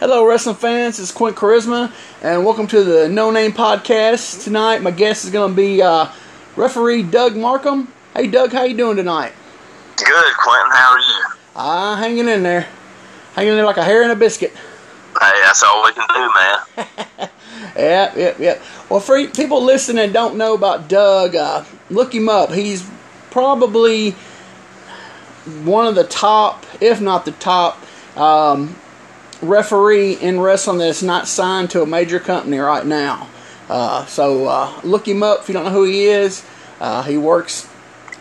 Hello, wrestling fans. It's Quint Charisma, and welcome to the No Name Podcast. Tonight, my guest is going to be uh, referee Doug Markham. Hey, Doug, how you doing tonight? Good, Quentin. How are you? Ah, uh, hanging in there, hanging in there like a hair in a biscuit. Hey, that's all we can do, man. yeah, yeah, yeah. Well, for people listening don't know about Doug, uh, look him up. He's probably one of the top, if not the top, um, referee in wrestling that's not signed to a major company right now. Uh, so uh, look him up if you don't know who he is. Uh, he works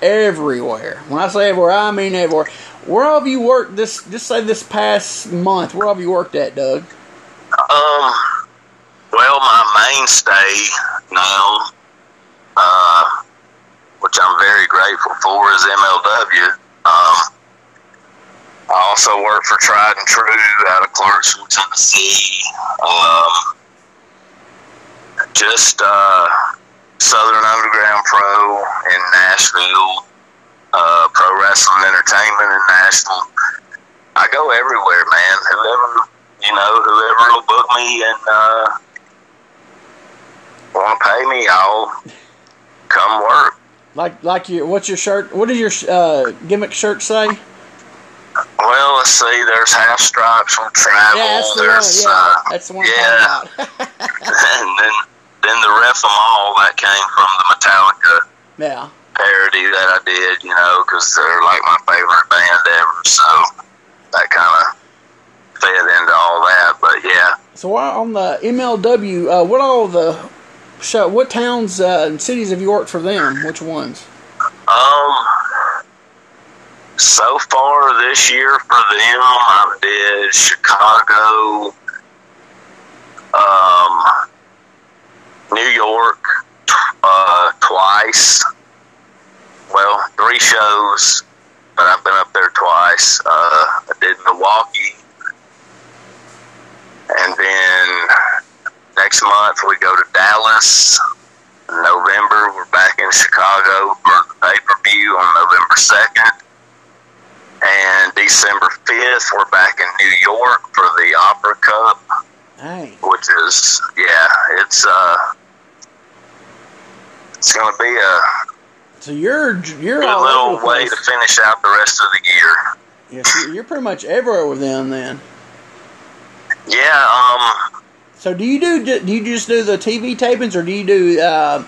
everywhere. When I say everywhere, I mean everywhere. Where have you worked this? Just say this past month. Where have you worked at, Doug? Um. Well, my mainstay now, uh, which I'm very grateful for, is MLW. Um, I also work for Tried and True out of Clarksville, Tennessee. Um, just uh, Southern Underground Pro in Nashville, uh, Pro Wrestling Entertainment in Nashville. I go everywhere, man. Whoever you know, whoever will book me and uh, want to pay me, I'll come work. Like, like your what's your shirt? What does your uh, gimmick shirt say? Well, let's see. There's half stripes from travel. Yeah, that's the there's, one. Yeah, uh, that's the one. yeah. and then then the ref them all that came from the Metallica yeah. parody that I did. You know, because they're like my favorite band ever. So that kind of fed into all that. But yeah. So on the MLW, uh, what all the show? What towns uh, and cities have you worked for them? Which ones? Um. So far this year for them, I did Chicago, um, New York, uh, twice. Well, three shows, but I've been up there twice. Uh, I did Milwaukee, and then next month we go to Dallas. November, we're back in Chicago for pay per view on November 2nd. And December 5th, we're back in New York for the Opera Cup, Hey, which is, yeah, it's, uh, it's going to be a so you're you're over little way to finish out the rest of the year. Yes, you're- you're pretty much everywhere with them then. Yeah, um, So do you do do you just do the TV tapings, or do you do uh,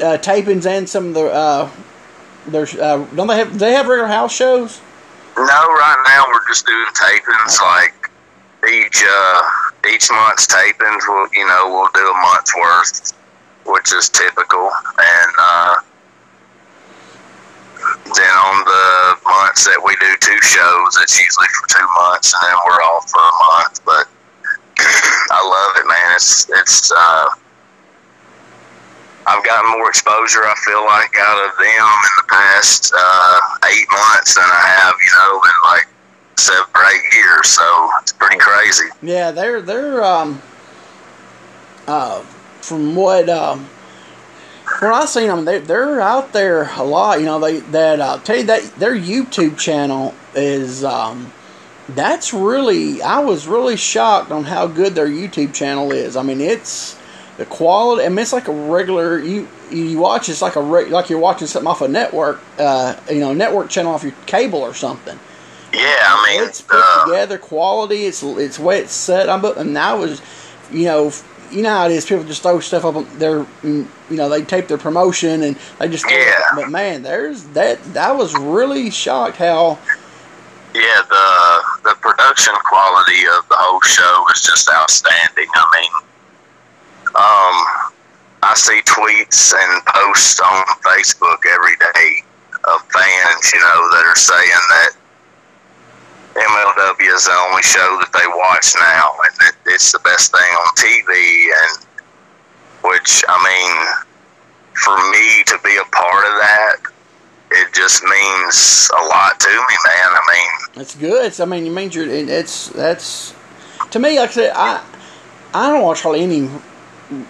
uh, tapings and some of the uh, uh, don't they have they have regular house shows? No, right now we're just doing tapings. Like each uh, each month's tapings, we'll you know we'll do a month's worth, which is typical. And uh, then on the months that we do two shows, it's usually for two months, and then we're off for a month. But I love it, man. It's it's. Uh, I've gotten more exposure, I feel like, out of them in the past uh, eight months than I have, you know, in like seven or eight years. So it's pretty crazy. Yeah, they're they're um uh from what um when I seen them, they're, they're out there a lot. You know, they that uh, tell you that their YouTube channel is um that's really I was really shocked on how good their YouTube channel is. I mean, it's the quality. I mean, it's like a regular you you watch. It's like a re, like you're watching something off a network. Uh, you know, network channel off your cable or something Yeah, I mean, it's put uh, together, quality. It's it's way it's set. I'm and I was, you know, you know how it is. People just throw stuff up on their, mm, you know, they tape their promotion and they just. Yeah. But man, there's that. I was really shocked how. yeah, the the production quality of the whole show is just outstanding. I mean, um, I see tweets and posts on Facebook every day of fans, you know, that are saying that MLW is the only show that they watch now, and that it's the best thing on TV. And which, I mean, for me to be a part of that, it just means a lot to me, man. I mean, that's good. It's, I mean, you mean you're. It's that's to me. Like I said, I I don't watch hardly any.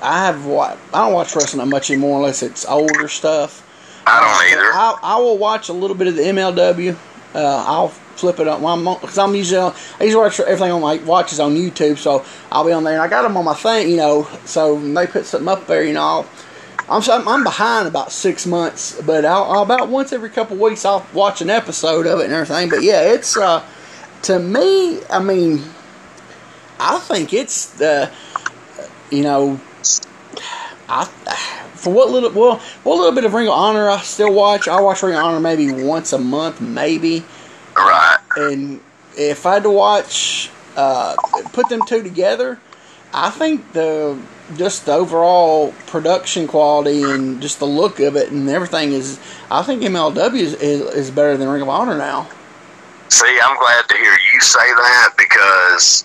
I have wa- I don't watch wrestling that much anymore unless it's older stuff. I don't either. I, I will watch a little bit of the MLW, uh, I'll flip it up. Because I'm, I'm usually on, I usually watch everything on my watches on YouTube, so I'll be on there and I got them on my thing, you know. So when they put something up there, you know, I'll, I'm I'm I'm behind about six months, but I'll, I'll about once every couple weeks I'll watch an episode of it and everything. But yeah, it's uh, to me, I mean, I think it's the, you know, I for what little well, what little bit of Ring of Honor I still watch. I watch Ring of Honor maybe once a month, maybe. Right. And if I had to watch, uh, put them two together, I think the just the overall production quality and just the look of it and everything is. I think MLW is, is, is better than Ring of Honor now. See, I'm glad to hear you say that because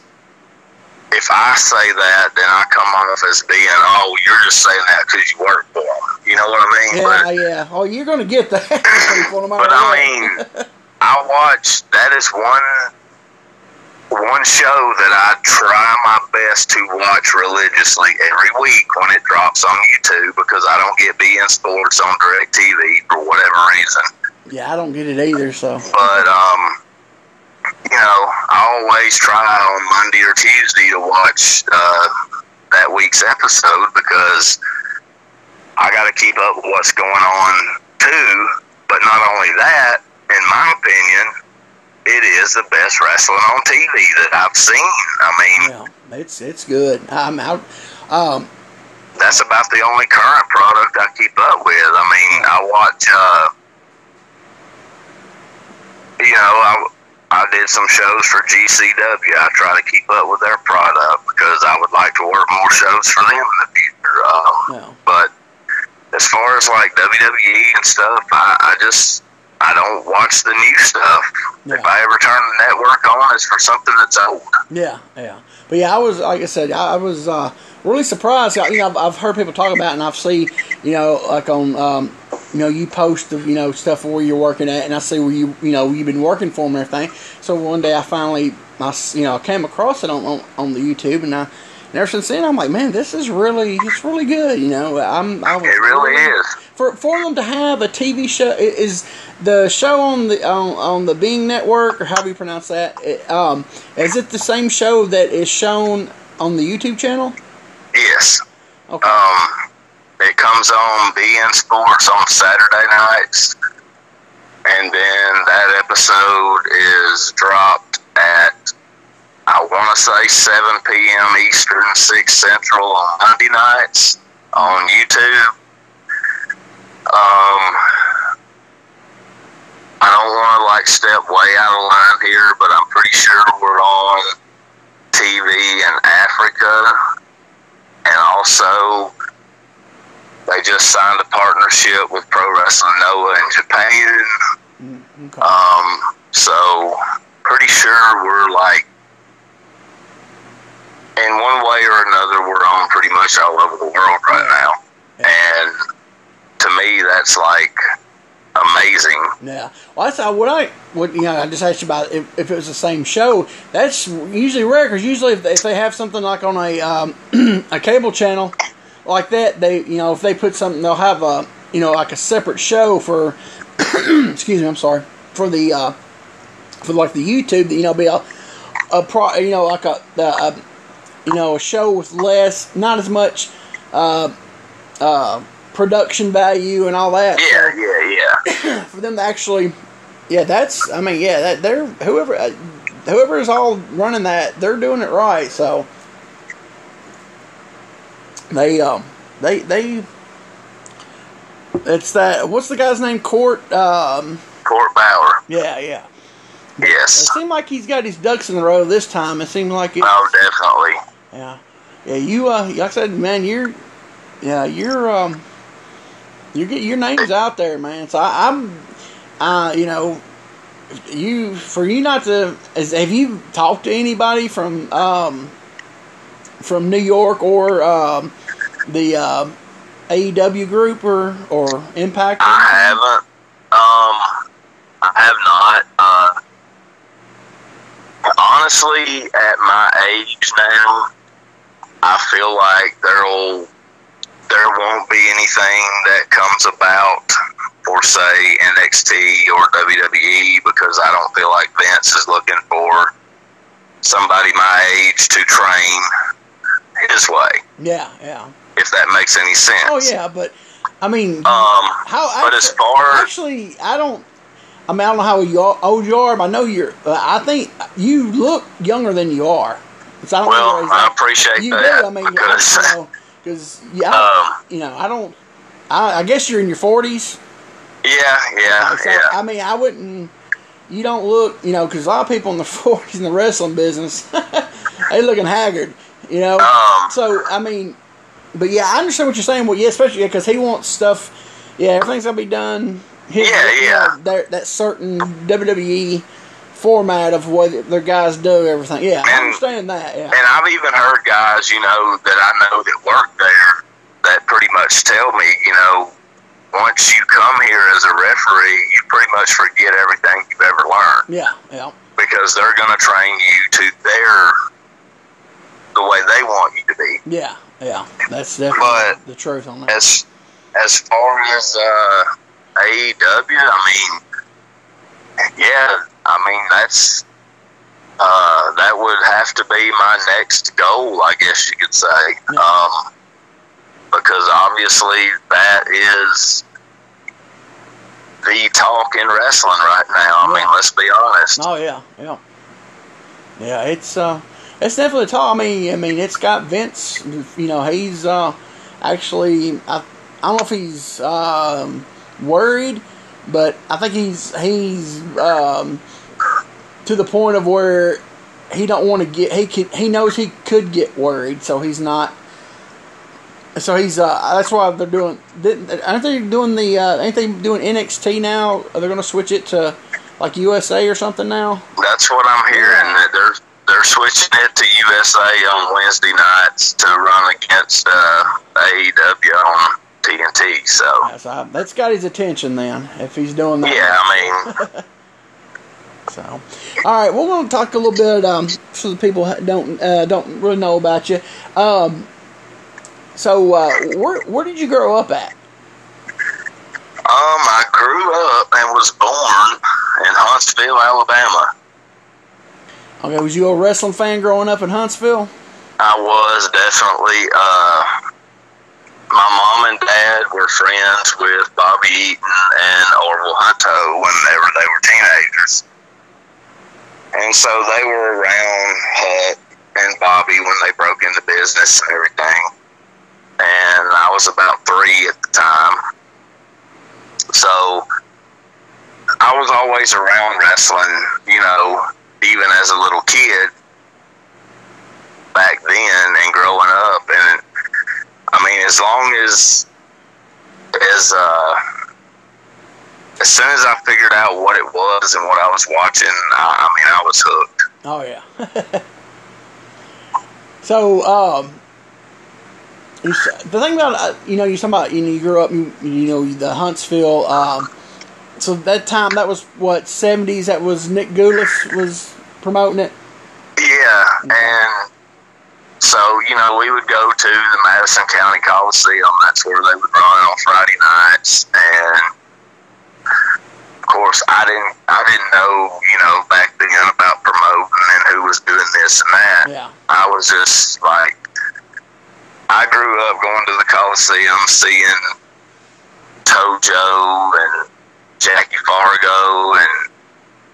if I say that, then I come off as being, oh, you're just saying that because you work for them. You know what I mean? Yeah, but, yeah. Oh, you're going to get that. but I mean, I watch. That is one one show that I try my best to watch religiously every week when it drops on YouTube because I don't get beIN Sports on DirecTV for whatever reason. Yeah, I don't get it either. So, but um, you know, I always try on Monday or Tuesday to watch uh, that week's episode because I got to keep up with what's going on too. But not only that, in my opinion, it is the best wrestling on TV that I've seen. I mean, yeah, it's it's good. I'm out. Um, that's about the only current product I keep up with. I mean, I watch. Uh, you know, I I did some shows for GCW. I try to keep up with their product because I would like to work more shows for them in the future. Um. But as far as like WWE and stuff, I, I just I don't watch the new stuff. Yeah. If I ever turn the network on, it's for something that's old. Yeah, yeah. But yeah, I was like I said, I, was uh, really surprised. You know, I've, I've, heard people talk about, it and I've seen, you know, like on, um, you know, you post the, you know, stuff where you're working at, and I see where you, you know, you've been working for them and everything. So one day I finally, I, you know, I came across it on, on, on the YouTube, and I and ever since then, I'm like, man, this is really, it's really good. You know, I'm, I was, it really is. For for them to have a TV show is the show on the on, on the beIN Network or however you pronounce that. It, um, is it the same show that is shown on the YouTube channel? Yes. Okay. Um, it comes on beIN Sports on Saturday nights, and then that episode is dropped at I want to say 7 p.m. Eastern, 6 Central on Monday nights on YouTube. Um, I don't want to like step way out of line here, but I'm pretty sure we're on TV in Africa, and also they just signed a partnership with Pro Wrestling Noah in Japan. Mm, okay. Um, so pretty sure we're like in one way or another, we're on pretty much all over the world right now. And to me, that's like amazing. Yeah. Well, that's uh, what I what you know. I just asked you about if, if it was the same show. That's usually rare because usually if they, if they have something like on a um, a cable channel like that, they you know if they put something, they'll have a you know like a separate show for. excuse me. I'm sorry for the uh, for like the YouTube. You know, be a a pro. You know, like a, a you know, a show with less, not as much uh, uh, production value and all that. Yeah, yeah, yeah. for them to actually, yeah, that's. I mean, yeah, that they're whoever uh, whoever is all running that, they're doing it right. So they um they they it's that what's the guy's name Court um Court Bauer. Yeah, yeah. Yes. It seemed like he's got his ducks in a row this time. It seemed like it. Oh, definitely. Yeah, yeah. You, uh, like I said, man, you're, yeah, you're, um, you get your name's out there, man. So I, am uh, you know, you for you not to, as have you talked to anybody from, um, from New York or um, the uh, AEW group or or Impact? I haven't. Um, I have not. Uh, honestly, at my age now, I feel like there'll there won't be anything that comes about for say NXT or WWE because I don't feel like Vince is looking for somebody my age to train his way. Yeah, yeah. If that makes any sense. Oh yeah, but I mean, Um, how? but as far actually, I don't. I mean, I don't know how you are, old you are, but I know you're. Uh, I think you look younger than you are. So I well, I at. appreciate you that do. I mean, because I, you know, because yeah, I, um, you know, I don't. I, I guess you're in your forties. yeah, yeah, So, yeah. I mean, I wouldn't. You don't look, you know, because a lot of people in the forties in the wrestling business, they looking haggard, you know. Um, So I mean, but yeah, I understand what you're saying. Well, yeah, especially because he wants stuff. Yeah, everything's gonna be done. His, Yeah, you yeah. know, that certain WWE format of what their guys do, everything. Yeah, I understand that. Yeah, And I've even heard guys, you know, that I know that work there that pretty much tell me, you know, once you come here as a referee, you pretty much forget everything you've ever learned yeah, yeah, because they're going to train you to their the way they want you to be. yeah, yeah. That's definitely But the truth on that. As as far as uh, AEW, I mean, yeah, I mean that's uh, that would have to be my next goal, I guess you could say, Yeah. um, because obviously that is the talk in wrestling right now. I mean, let's be honest. Oh yeah, yeah, yeah. It's uh, it's definitely tall. I mean, I mean, it's got Vince. You know, he's uh, actually I, I don't know if he's um, worried, but I think he's he's um, to the point of where he don't want to get he could he knows he could get worried, so he's not. So he's uh that's why they're doing didn't aren't they doing the uh ain't they doing NXT now? Are they gonna switch it to like USA or something now? That's what I'm hearing. That they're they're switching it to USA on Wednesday nights to run against uh, AEW on TNT. So That's, uh, that's got his attention then if he's doing that. yeah, I mean, So, all right, we're going to talk a little bit um, so the people don't uh, don't really know about you. Um, so, uh, where where did you grow up at? um, I grew up and was born in Huntsville, Alabama. Okay, was you a wrestling fan growing up in Huntsville? I was definitely. Uh, my mom and dad were friends with Bobby Eaton and Orville Hutto whenever they were teenagers. And so they were around Hut and Bobby when they broke into business and everything. And I was about three at the time. So I was always around wrestling, you know, even as a little kid back then and growing up. And I mean, as long as, as, uh, as soon as I figured out what it was and what I was watching, I, I mean, I was hooked. Oh yeah. so, um, you the thing about uh, you know you're talking about you know you grew up you, you know the Huntsville. Um, so that time that was what seventies. That was Nick Gulas was promoting it. Yeah, and so you know we would go to the Madison County Coliseum. That's where they would run on Friday nights, and course I didn't I didn't know you know back then about promoting and who was doing this and that. Yeah. I was just like I grew up going to the Coliseum, seeing Tojo and Jackie Fargo and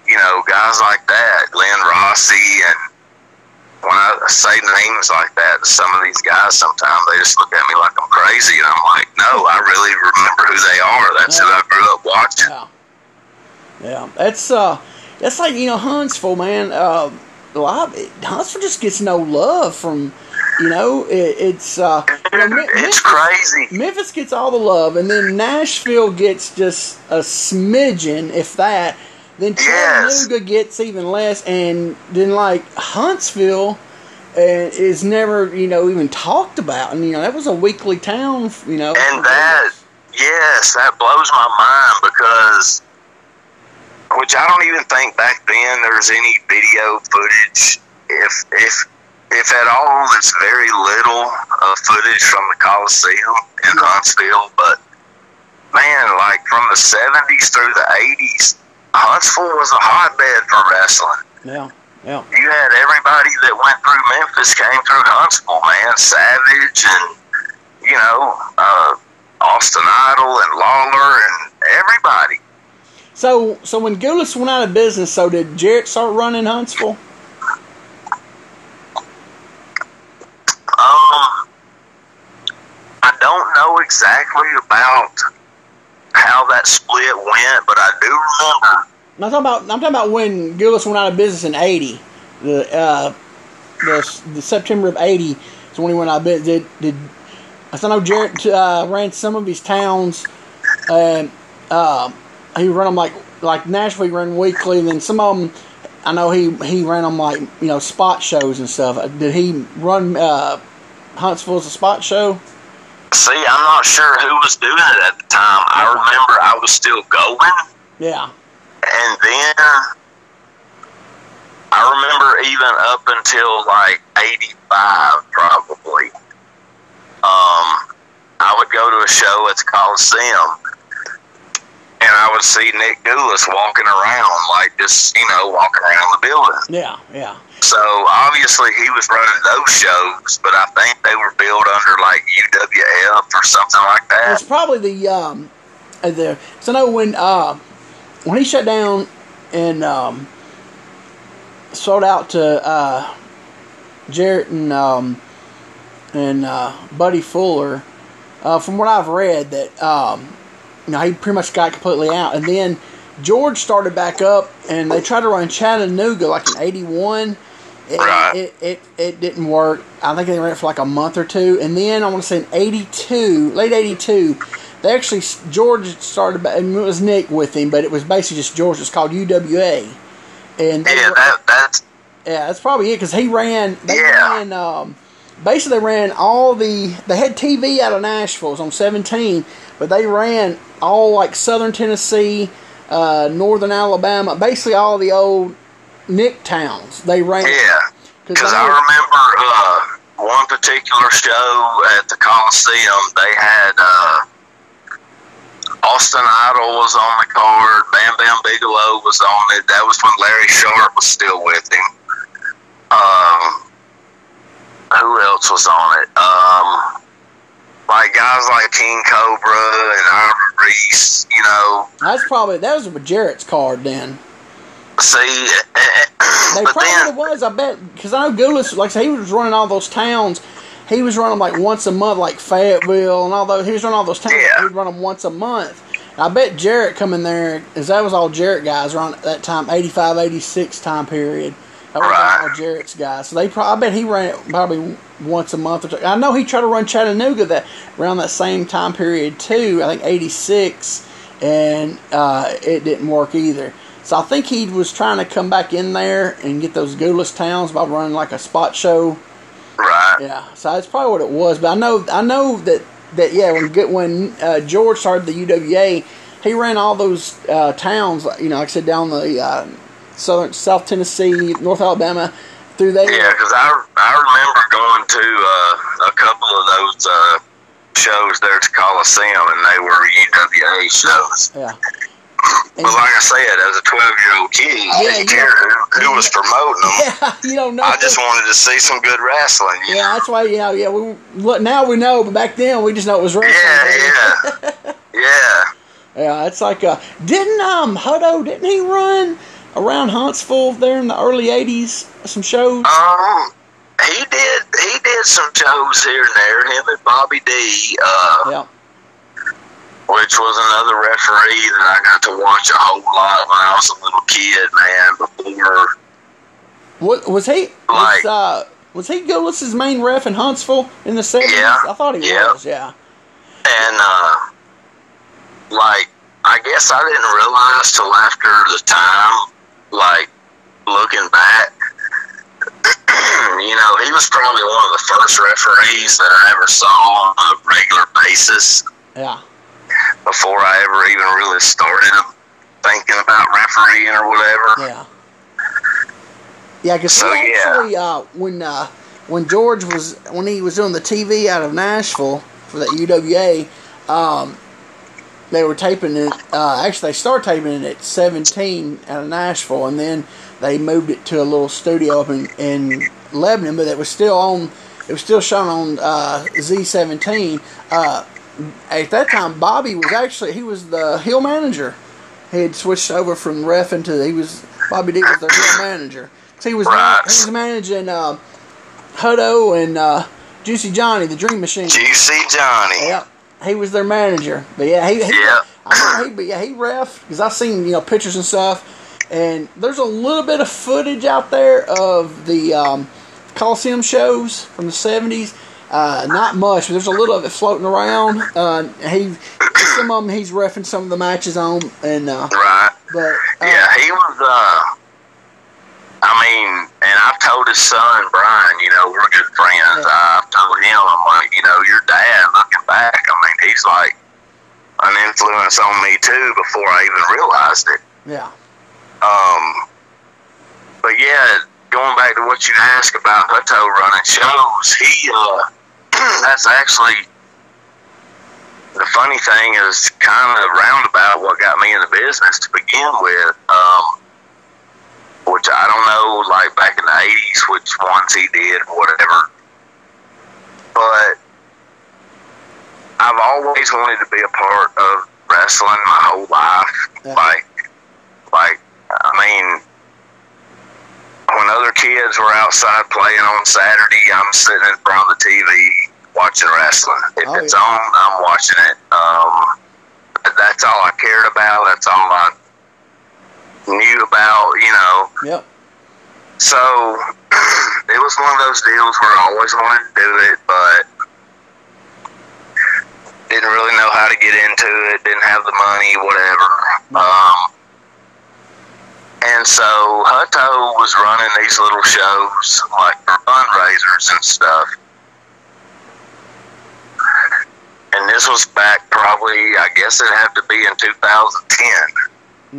you know guys like that, Len Rossi and when I say names like that to some of these guys, sometimes they just look at me like I'm crazy, and I'm like, no, I really remember who they are. That's who I grew up watching. Yeah. Yeah. That's uh that's like, you know, Huntsville, man, uh a lot it, Huntsville just gets no love from you know, it, it's uh you know, Me- It's Memphis- crazy. Memphis gets all the love and then Nashville gets just a smidgen, if that. Then Yes. Gets even less and then like Huntsville uh, is never, you know, even talked about. And you know, that was a weekly town, you know. And that, yes, that blows my mind because, which I don't even think back then there's any video footage. If if if at all, there's very little uh, footage from the Coliseum in Huntsville. But man, like from the seventies through the eighties, Huntsville was a hotbed for wrestling. Yeah, yeah. You had everybody that went through Memphis came through Huntsville, man. Savage and you know, uh, Austin Idol and Lawler and everybody. So, so when Gulas went out of business, so did Jarrett start running Huntsville? Um, I don't know exactly about how that split went, but I do remember. I'm talking about. I'm talking about when Gulas went out of business in '80. The uh, the, the September of '80 is when he went out of business. Did, did I know Jarrett uh, ran some of his towns, and uh, he ran them like like Nashville. He ran weekly, and then some of them. I know he he ran them like you know spot shows and stuff. Did he run uh, Huntsville as a spot show? See, I'm not sure who was doing it at the time. I remember I was still going. Yeah. And then I remember even up until like 85 probably. Um, I would go to a show at the Coliseum and I would see Nick Gulas walking around, like just, you know, walking around the building. Yeah, yeah. So obviously he was running those shows, but I think they were billed under like UWF or something like that. It's probably the um, uh, the so I know when uh when he shut down and um sold out to uh Jarrett and um and uh, Buddy Fuller. Uh, from what I've read, that um, you know he pretty much got completely out, and then George started back up, and they tried to run Chattanooga like in '81. It, Right. it, it, it didn't work. I think they ran it for like a month or two, and then I want to say in '82, late '82, they actually George started. ba- And it was Nick with him, but it was basically just George. It's called UWA, and Yeah, were- that that's yeah, that's probably it because he ran. They Yeah. ran. Um, basically, they ran all the. They had TV out of Nashville. It was on seventeen, but they ran all like Southern Tennessee, uh, Northern Alabama, basically all the old Nick towns. They ran. yeah. Because I remember uh, one particular show at the Coliseum. They had uh, Austin Idol was on the card. Bam Bam Bigelow was on it. That was when Larry Sharpe was still with him. Um, who else was on it? Um, like guys like King Cobra and Ivory Reese. You know, That's probably that was Jarrett's card then. see, eh, eh, They but probably then was. I bet because I know Gulas, like I said, he was running all those towns. He was running like once a month, like Fayetteville and all those. He was running all those towns. Yeah. He'd run them once a month. I bet Jarrett coming in there, as that was all Jarrett guys around that time, 85, 86 time period. That was Right. all Jarrett's guys. So they probably, I bet he ran it probably once a month or two. I know he tried to run Chattanooga that around that same time period too. I think 86, and uh, it didn't work either. So I think he was trying to come back in there and get those Gulas towns by running like a spot show. right. Yeah, so that's probably what it was. But I know, I know that that yeah, when when uh, George started the UWA, he ran all those uh, towns. You know, like I said, down the uh, southern South Tennessee, North Alabama, through there. Yeah, because I, I remember going to uh, a couple of those uh, shows there at the Coliseum, and they were UWA shows. Yeah. But like I said, as a 12 year old kid, Yeah, I didn't care who, who was promoting them. Yeah, you don't know. I just wanted to see some good wrestling. Yeah, know? that's why. Yeah, yeah. We look now we know, but back then we just know it was wrestling. Yeah, yeah, yeah. Yeah, it's like uh, didn't um Hutto didn't he run around Huntsville there in the early '80s? Some shows. Um, he did. He did some shows here and there. Him and Bobby D. Uh, yeah. which was another referee that I got to watch a whole lot when I was a little kid, man. Before What was he? Like- was, uh, was he Gulas's main ref in Huntsville in the '70s? Yeah. I thought he Yeah. was. Yeah. and uh, like I guess I didn't realize till after the time, like looking back. you know, he was probably one of the first referees that I ever saw on a regular basis Yeah. before I ever even really started thinking about refereeing or whatever. Yeah. Yeah, because So, he yeah. actually uh, when uh, when George was when he was doing the TV out of Nashville for that UWA, um, they were taping it. Uh, actually, they started taping it at 17 out of Nashville, and then they moved it to a little studio up in, in Lebanon. But it was still on. It was still shown on uh, Z17. Uh, at that time, Bobby was actually he was the heel manager. He had switched over from ref into he was Bobby D was their heel manager. So he was Right. he was managing uh, Hutto and uh, Juicy Johnny, the Dream Machine. Juicy Johnny. Yep, he was their manager. But yeah, he, he Yeah. I remember he, but yeah, he ref because I seen you know pictures and stuff, and there's a little bit of footage out there of the um, Coliseum shows from the '70s. Uh, not much, but there's a little of it floating around. Uh, he some of them he's refing some of the matches on, and uh, Right. but uh, Yeah, he was. uh I mean, and I've told his son Brian. You know, we're good friends. Yeah. I've told him, I'm like, you know, your dad. Back, I mean, he's like an influence on me too. Before I even realized it. yeah, Um, but yeah, going back to what you asked about Hutto running shows, he uh, that's actually the funny thing is kind of roundabout what got me in the business to begin with. Um, which I don't know, like back in the '80s, which ones he did, whatever. But I've always wanted to be a part of wrestling my whole life. Yeah. Like, like I mean, when other kids were outside playing on Saturday, I'm sitting in front of the TV watching wrestling. If Oh, it's yeah. on, I'm watching it. Um, that's all I cared about. That's all I knew about. You know, yep, so it was one of those deals where I always wanted to do it, but didn't really know how to get into it. Didn't have the money, whatever. Um, and so Hutto was running these little shows, like for fundraisers and stuff. And this was back probably, I guess it had to be in 2010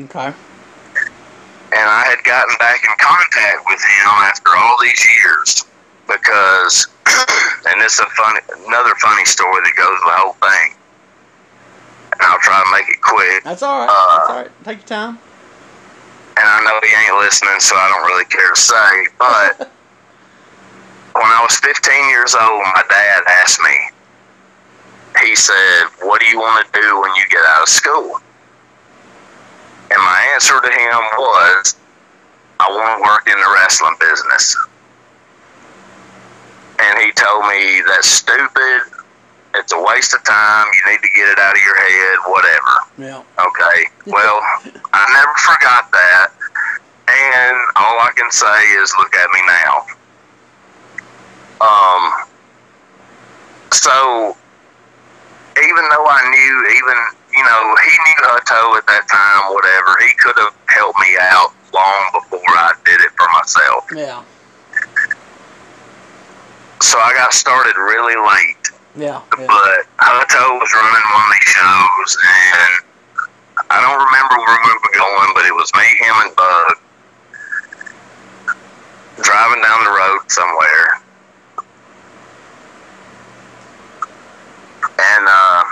okay, and I had gotten back in contact with him after all these years because, and it's a funny, another funny story that goes with the whole thing. And I'll try to make it quick. that's all right. Uh, that's all right. Take your time. And I know he ain't listening, so I don't really care to say. But when I was 15 years old, my dad asked me. He said, "What do you want to do when you get out of school?" And my answer to him was, I want to work in the wrestling business. Told me, that's stupid. It's a waste of time. You need to get it out of your head, whatever. Yeah, Okay. Well, I never forgot that. And all I can say is look at me now. Um, so, even though I knew, even, you know, he knew Hutto at that time, whatever, he could have helped me out long before I did it for myself. yeah, So I got started really late. yeah, yeah. but Hutto was running one of these shows, and I don't remember where we were going, but it was me, him, and Bug driving down the road somewhere, and uh,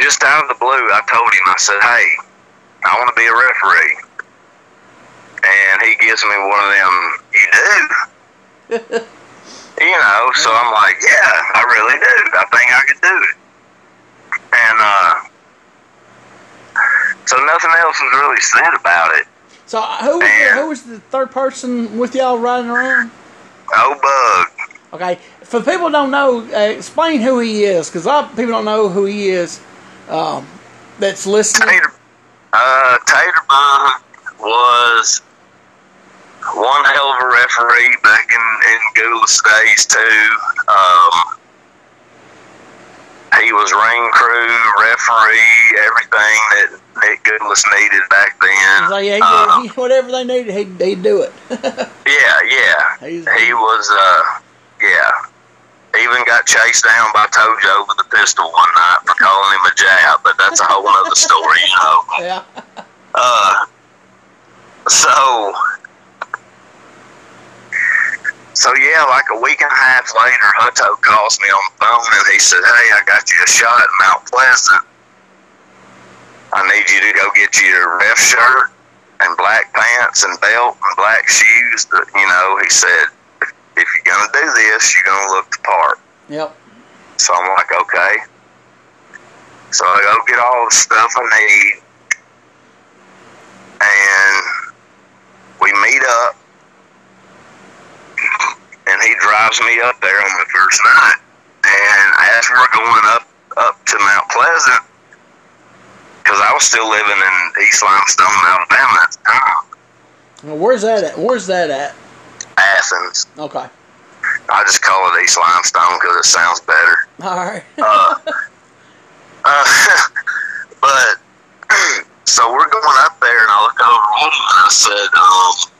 just out of the blue, I told him, I said, "Hey, I want to be a referee," and he gives me one of them. You do. You know, so I'm like, yeah, I really do. I think I could do it. And uh, so nothing else was really said about it. So uh, who was the, who was the third person with y'all riding around? Oh, bug. Okay, for people who don't know, uh, explain who he is, because a lot of people don't know who he is. Um, that's listening. Tater, uh, Tater Bug was one hell of a referee back in, in Gulas days, too. Um, he was ring crew, referee, everything that Nick Gulas needed back then. So yeah, he, Um, he, whatever they needed, he'd, he'd do it. Yeah, yeah. He's- he was, uh, yeah. Even got chased down by Tojo with a pistol one night for calling him a jab, but that's a whole other story, you know. yeah, Uh, so, so yeah, like a week and a half later, Hutto calls me on the phone and he said, "Hey, I got you a shot at Mount Pleasant I need you to go get your ref shirt and black pants and belt and black shoes. That, you know, he said, if, if you're going to do this, you're going to look the part. Yep. So I'm like, okay. So I go get all the stuff I need, and we meet up, and he drives me up there on the first night. And as we're going up up to Mount Pleasant, because I was still living in East Limestone, Alabama at the time, Well, where's that at? Where's that at? Athens. Okay. I just call it East Limestone because it sounds better. All right. Uh, uh, but so we're going up there, and I look over and I said, um,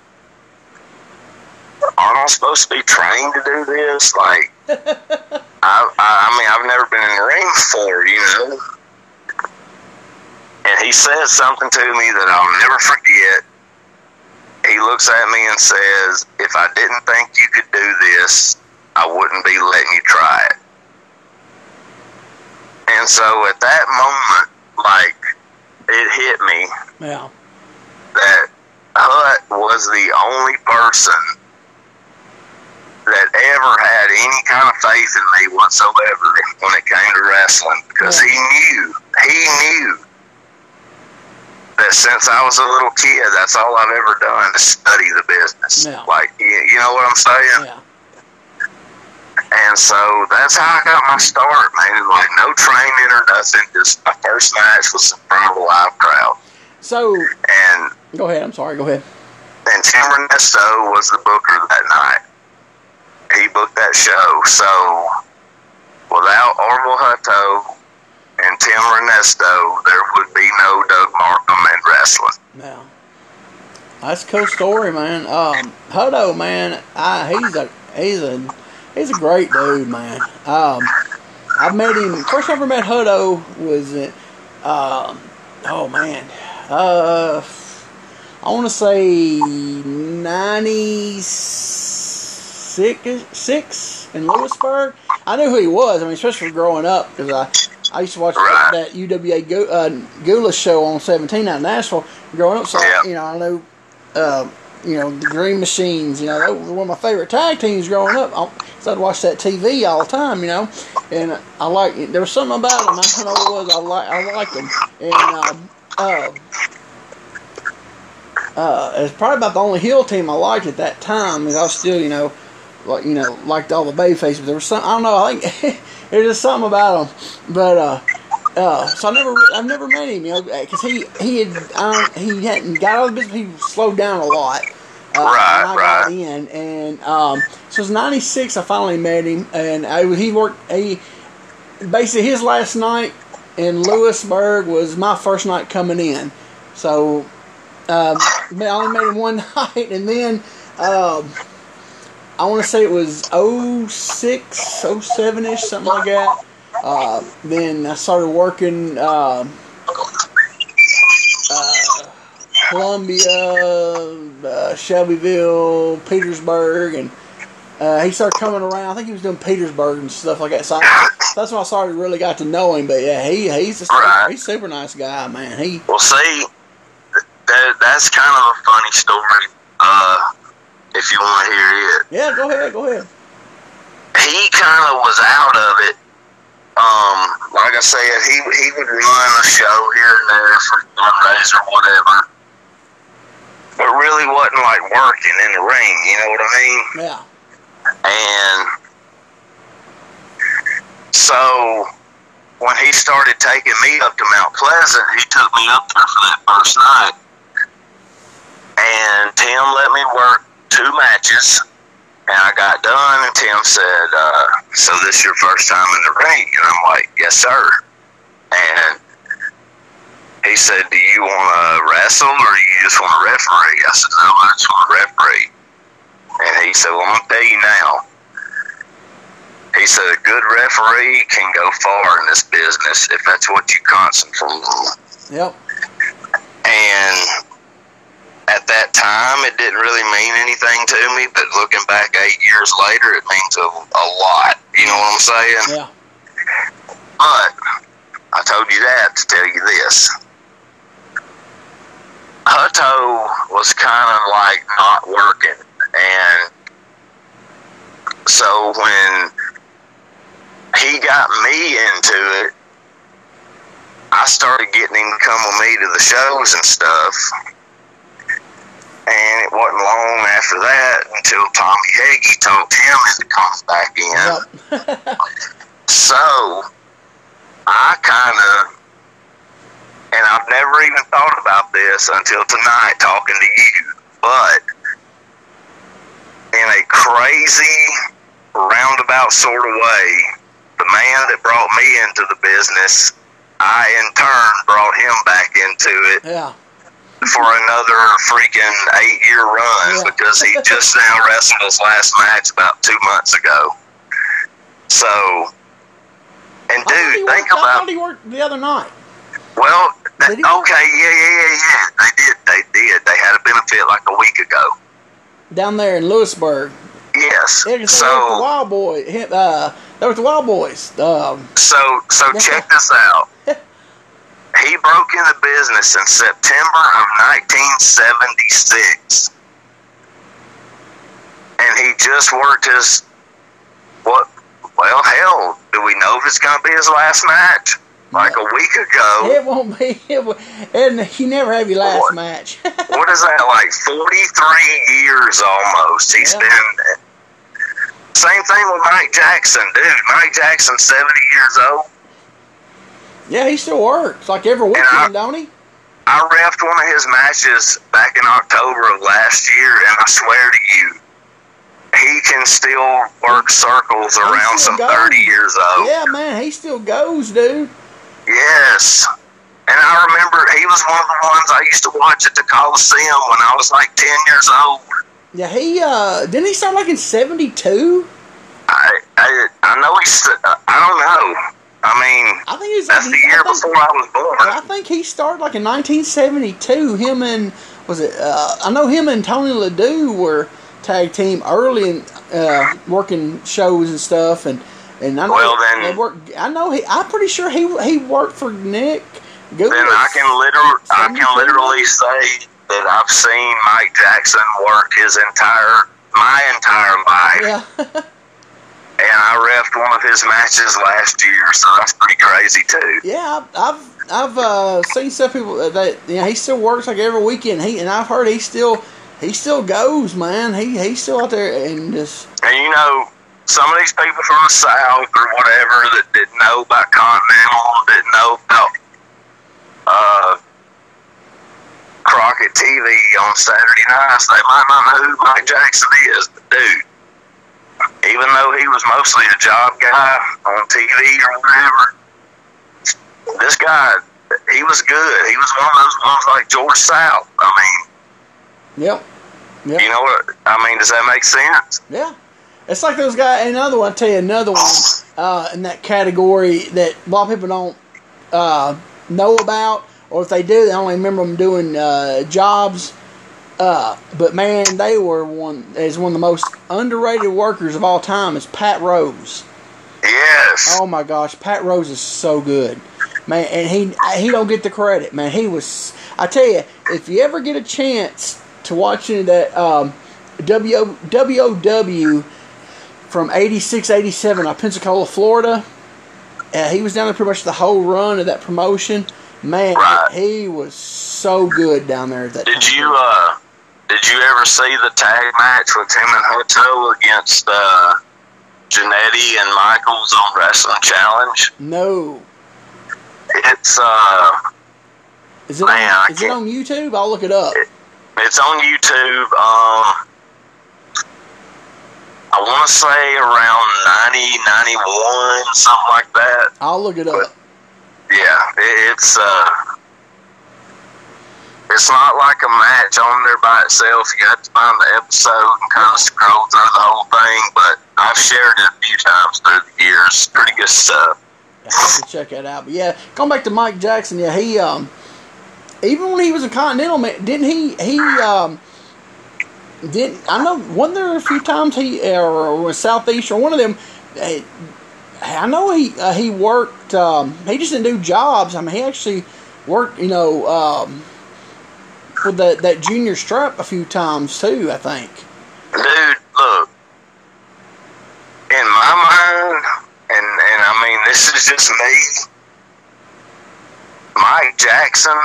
"Aren't I supposed to be trained to do this? Like, I, I, mean, I've never been in the ring before, you know." And he says something to me that I'll never forget. He looks at me and says, "If I didn't think you could do this, I wouldn't be letting you try it." And so at that moment, like, it hit me yeah. that Hut was the only person that ever had any kind of faith in me whatsoever when it came to wrestling because he knew, he knew that since I was a little kid, that's all I've ever done to study the business. Yeah. Like, you, you know what I'm saying? Yeah. And so that's how I got my start, man. Like no training or nothing. Just my first match was in front of a live crowd. So And go ahead. I'm sorry. Go ahead. and Tim Ernesto was the booker that night. He booked that show. So without Orville Hutto and Tim Ernesto, there would be no Doug Markham in wrestling. Now, that's a cool story, man. Um, Hutto, man, I, he's a he's a he's a great dude, man. Um, I met him first time I ever met Hutto was at, um, oh man, uh, I want to say ninety six six in Lewisburg. I knew who he was. I mean, especially growing up because I. I used to watch Right. that UWA Gu- uh, Gula show on 17 out in Nashville growing up. So, Yeah. you know, I know, uh, you know, the Green Machines, you know, they were one of my favorite tag teams growing up. I, so I'd watch that TV all the time, you know, and I like There was something about them. I don't know what it was. I like, I liked them. And, uh, uh, uh, it's probably about the only heel team I liked at that time. Because I was still, you know, like you know, liked all the bay faces. But there was some, I don't know. I think there's just something about them. But uh, uh, so I never, I've never met him, you know, because he he had um, he hadn't got out of the business. He slowed down a lot. Uh, Right, I got right. in, and um, so it was '96. I finally met him, and I, he worked. He basically his last night in Lewisburg was my first night coming in. So um, I only met him one night, and then um, I want to say it was 06, 07 ish, something like that. Uh, then I started working um uh, Columbia, uh, Shelbyville, Petersburg, and uh, he started coming around. I think he was doing Petersburg and stuff like that. So I, that's when I started really got to know him. But yeah, he he's a super, Right. he's a super nice guy, man. He Well, see, that that's kind of a funny story. If you want to hear it. yeah, go ahead, go ahead. he kind of was out of it. Um, like I said, he he would run a show here and there for fundraiser or whatever, but really wasn't like working in the ring. You know what I mean? Yeah, And so when he started taking me up to Mount Pleasant, he took me up there for that first night. And Tim let me work two matches. And I got done, and Tim said, uh, So this your first time in the ring? And I'm like, Yes, sir. And he said, Do you want to wrestle or do you just want to referee? I said, No, I just want to referee. And he said, Well, I'm going to tell you now. He said, A good referee can go far in this business if that's what you concentrate on. yep, And at that time, it didn't really mean anything to me, but looking back eight years later, it means a, a lot. You know what I'm saying? yeah, But I told you that to tell you this. Hutto was kind of like not working, and so when he got me into it, I started getting him to come with me to the shows and stuff. And it wasn't long after that until Tommy Hagee talked him into coming back in. Yep. So I kind of, and I've never even thought about this until tonight talking to you, but in a crazy, roundabout sort of way, the man that brought me into the business, I in turn brought him back into it yeah. For another freaking eight year run Yeah. because he just now wrestled his last match about two months ago. So, and he dude, think about thought he worked the other night. well, that, Did he work? okay, yeah, yeah, yeah, yeah. They did, they did. They had a benefit like a week ago. down there in Lewisburg. Yes. Yeah, 'cause they were the So, Wild Boy. Uh, they were the Wild Boys. Um, so, so check this out. He broke into business in September of 1976, and he just worked his what? Well, hell, do we know if it's going to be his last match? Like a week ago. it won't be. It will, and you never have your last What? match. what is that like 43 years almost he's Yeah. been same thing with mike jackson dude mike Jackson, 70 years old yeah, he still works like every weekend, don't he? i refed one of his matches back in october of last year and i swear to you he can still work circles around some goes. 30 years old Yeah, man, he still goes, dude. yes and i remember he was one of the ones i used to watch at the coliseum when i was like 10 years old Yeah, he uh didn't he start like in seventy two? I, I I know he's. I don't know. I mean, I think that's he- the I year think- before I was born. I think he started like in 1972. Him and was it? Uh, I know him and Tony Ledoux were tag team early in uh, working shows and stuff, and and I know Well, then- they worked. I know he. I'm pretty sure he he worked for Nick. Good. Then I can literally, I can literally say that I've seen Mike Jackson work his entire, my entire life, Yeah. and I refed one of his matches last year, so that's pretty crazy too. Yeah, I've I've, uh, seen some people that you know he still works like every weekend. He and I've heard he still he still goes, man. He he's still out there and just And you know, some of these people from the South or whatever that didn't know about Continental, didn't know about uh, Crockett TV on Saturday nights, they might not know who Mike Jackson is, but dude, even though he was mostly a job guy on TV or whatever, this guy, he was good. He was one of those ones like George South. I yep, mean, yep. you know what? I mean, does that make sense? Yeah. It's like those guys. Another one. I'll tell you another one uh, in that category that a lot of people don't uh, know about, or if they do, they only remember them doing uh, jobs. Uh, but man, they were one is one of the most underrated workers of all time. Is Pat Rose. Yes. Oh my gosh, Pat Rose is so good, man, and he he don't get the credit, man. He was. I tell you, if you ever get a chance to watch any of that um, W WOW from 86, 87 on Pensacola, Florida, uh, he was down there pretty much the whole run of that promotion. Man, Right. he was so good down there at that. Did time. you uh did you ever see the tag match with him and Hutto against uh Jannetty and Michaels on Wrestling Challenge? No. It's uh Is it, Man, on, is it on YouTube? I'll look it up. it's on YouTube. Um I want to say around 90, 91, something like that. I'll look it up. Yeah, it, it's uh, it's not like a match on there by itself. You got to find the episode and kind of scroll through the whole thing. But I've shared it a few times through the years. Pretty good stuff. I have to check that out. But yeah, going back to Mike Jackson, yeah, he um even when he was a Continental man, didn't he he um didn't I know wasn't there a few times he or, or was Southeast or one of them eh, I know he uh, he worked um he just didn't do jobs. I mean he actually worked, you know, um with the, that junior strap a few times too. I think. Dude, look. In my mind, and and I mean this is just me. Mike Jackson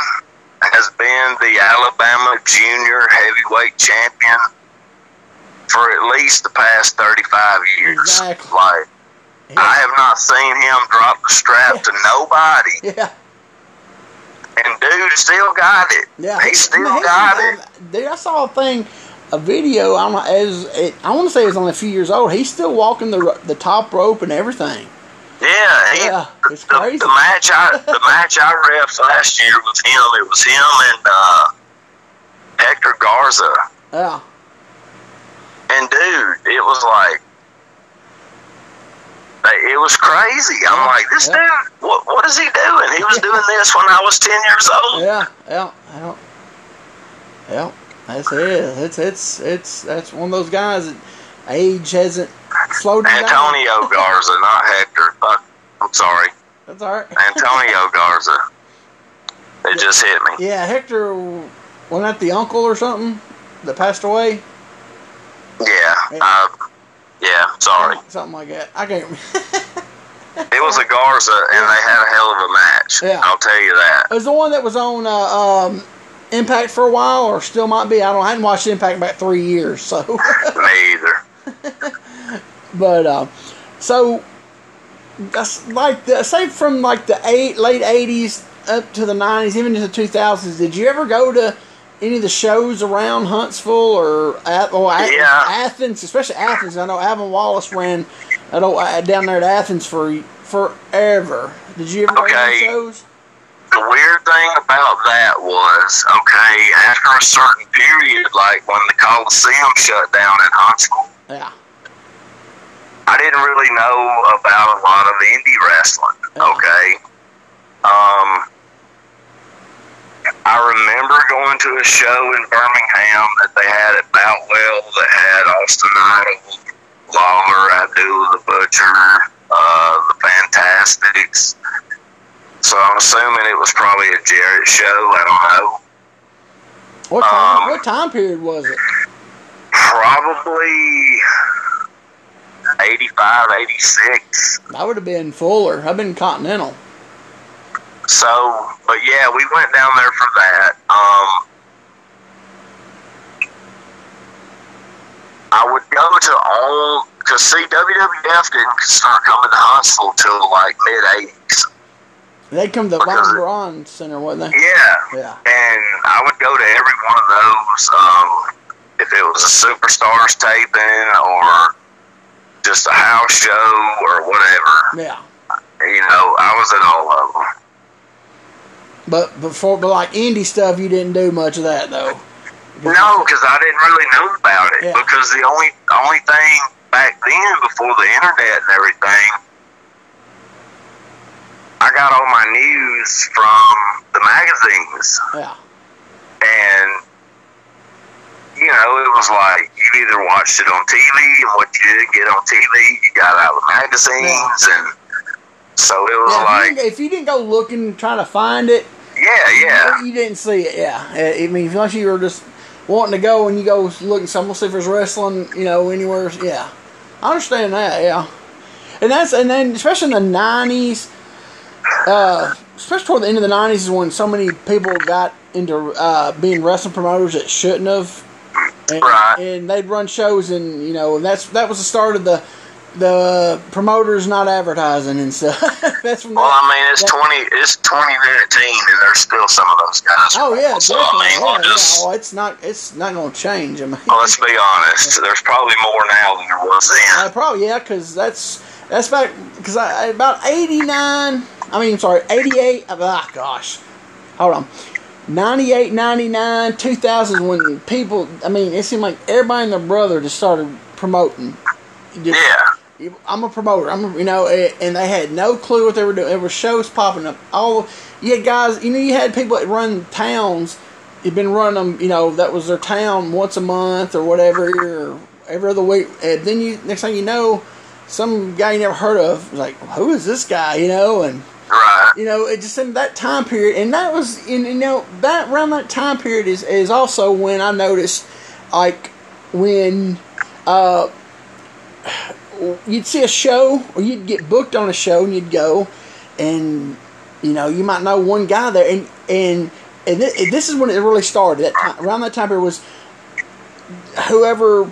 has been the Alabama junior heavyweight champion for at least the past thirty five years. Exactly. Like Yeah. I have not seen him drop the strap to nobody. yeah. And dude still got it. Yeah, He still I mean, got it. Dude, I saw a thing, a video. I don't know. As it, I want to say, it's only a few years old. He's still walking the the top rope and everything. Yeah, he, Yeah, it's the, crazy. the match I the match I refed last year was him. It was him and uh, Hector Garza. Yeah, And dude, it was like, it was crazy. I'm Yeah, like, this yeah. dude, what what is he doing? He was doing this when I was ten years old. yeah, yeah, yeah. Yeah, that's it. It's it's it's that's one of those guys that age hasn't slowed down. Antonio Garza, not Hector. Fuck, I'm sorry, That's all right. Antonio Garza. It just hit me. Yeah, Hector wasn't that the uncle or something that passed away? Yeah, uh, yeah. Sorry. something like that. I can't. It was a Garza, and they had a hell of a match. Yeah. I'll tell you that. It was the one that was on uh, um, Impact for a while, or still might be. I don't. I hadn't watched Impact in about three years, so. Me either. but uh, so that's like the aside from like the eight late eighties up to the nineties, even to the two thousands. Did you ever go to any of the shows around Huntsville or at, or at, Yeah. Athens, especially Athens? I know Alvin Wallace ran know, uh, down there at Athens for forever. Did you ever go to Okay. any shows? The weird thing about that was, okay, after a certain period, like when the Coliseum shut down in Huntsville, Yeah. I didn't really know about a lot of indie wrestling. Yeah. Okay. Um, I remember going to a show in Birmingham that they had at Boutwell that had Austin Idol, Lawler, Abdul the Butcher, uh, the Fantastics. So I'm assuming it was probably a Jarrett show. I don't know. What time? Um, what time period was it? Probably 85, 86. I would have been Fuller. I've been Continental. So, but yeah, we went down there for that. Um, I would go to all because see, WWF didn't start coming to Huntsville till like mid '80s. They come to Von Braun Center, wasn't they? Yeah, Yeah. and I would go to every one of those. Um, if it was a Superstars taping or just a house show or whatever, Yeah. you know, I was at all of them. But before, but like indie stuff, you didn't do much of that though. No, because I didn't really know about it. Yeah. Because the only only thing back then, before the internet and everything, I got all my news from the magazines, Yeah. and you know, it was like you either watched it on TV, and what you didn't get on TV, you got out of the magazines, and so it was Yeah, if, you like, if you didn't go looking trying to find it, yeah, yeah, you didn't see it. Yeah, I I mean, unless you were just wanting to go and you go looking, some will see if there's wrestling, you know, anywhere. Yeah, I understand that. Yeah, and that's and then especially in the nineties, uh, especially toward the end of the nineties is when so many people got into uh, being wrestling promoters that shouldn't have. And, Right. and they'd run shows, and you know that's that was the start of the the promoters not advertising and stuff. that's from Well, I mean, it's that- twenty, it's twenty nineteen, and there's still some of those guys. Oh yeah, so definitely. I mean, we'll just yeah. Oh, it's not. It's not going to change. I mean, well, let's be honest. There's probably more now than there was then. probably yeah, because that's that's back because about eighty nine. I mean, sorry, eighty eight. Ah, gosh, hold on. 98, 99, 2000 when people, I mean, it seemed like everybody and their brother just started promoting. Just- Yeah, I'm a promoter. I'm, you know, eh, and they had no clue what they were doing. There were shows popping up. All you had guys, you know, you had people that run towns. You've been running them, you know, that was their town once a month or whatever, or every other week. And then you, next thing you know, some guy you never heard of, was like, who is this guy, you know? And. You know, it just in that time period, and that was, in you know, that around that time period is is also when I noticed, like, when uh, you'd see a show or you'd get booked on a show and you'd go, and you know, you might know one guy there, and and and thi- this is when it really started. That time, around that time period was whoever.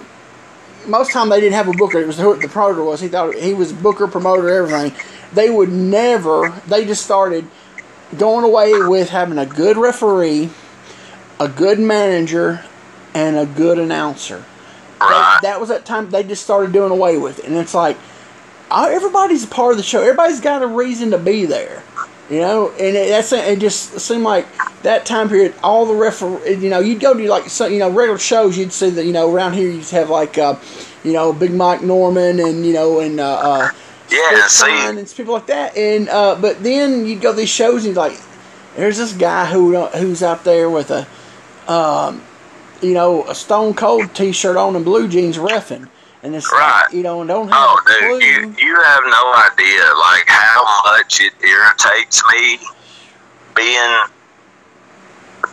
Most time they didn't have a booker. It was who the promoter was. He thought he was booker, promoter, everything. They would never. They just started going away with having a good referee, a good manager, and a good announcer. Right. That, that was that time they just started doing away with it, and it's like uh, everybody's a part of the show. Everybody's got a reason to be there, you know. And it, that's it. Just seemed like that time period. All the refer, you know, you'd go to like some, you know, regular shows. You'd see that, you know, around here you'd have like, uh, you know, Big Mike Norman and you know, and uh, uh, Yeah, see, and people like that. And uh, but then you'd go to these shows and you'd like, there's this guy who who's out there with a, um, you know, a Stone Cold T-shirt on and blue jeans reffing, and it's Right. like, you know, and don't oh, have Oh, a clue. dude, you you have no idea like how much it irritates me being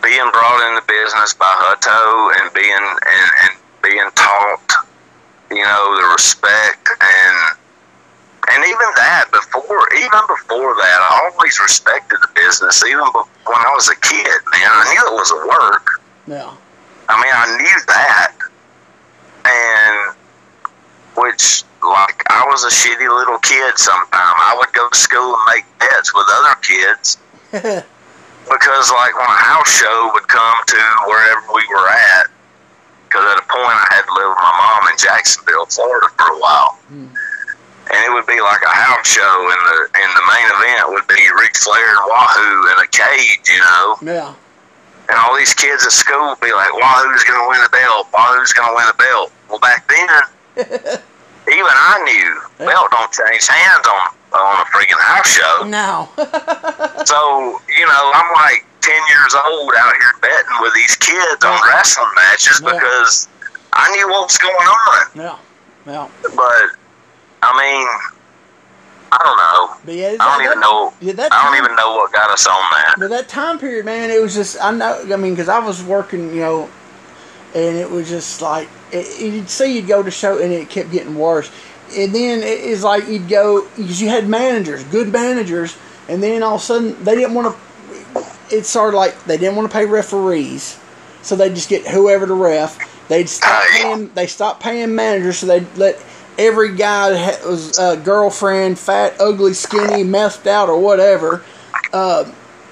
being brought into business by Hutto and being and, and being taught, you know, the respect and and even that before even before that, I always respected the business. Even when I was a kid, man, I knew it was a work. yeah, I mean, I knew that, and which like I was a shitty little kid. Sometime. I would go to school and make bets with other kids. Because, like, when a house show would come to wherever we were at, because at a point I had to live with my mom in Jacksonville, Florida, for a while. Hmm. And it would be like a house show, and the and the main event would be Ric Flair and Wahoo in a cage, you know? Yeah, and all these kids at school would be like, Wahoo's going to win the belt. Wahoo's going to win the belt. Well, back then, even I knew belt don't change hands on on a freaking house show. No. So you know, I'm like ten years old out here betting with these kids on wrestling matches Yeah. because I knew what was going on. yeah, yeah. But I mean, I don't know. But yeah, I don't even know. Yeah, that I don't even know what got us on that. But that time period, man, it was just I know. I mean, because I was working, you know, and it was just like it, you'd see you'd go to show, and it kept getting worse. And then it is like you'd go because you had managers, good managers, and then all of a sudden they didn't want to. It started like they didn't want to pay referees, so they just get whoever to ref. They'd stop paying. They stopped paying managers, so they let every guy that was a girlfriend, fat, ugly, skinny, messed out, or whatever, uh,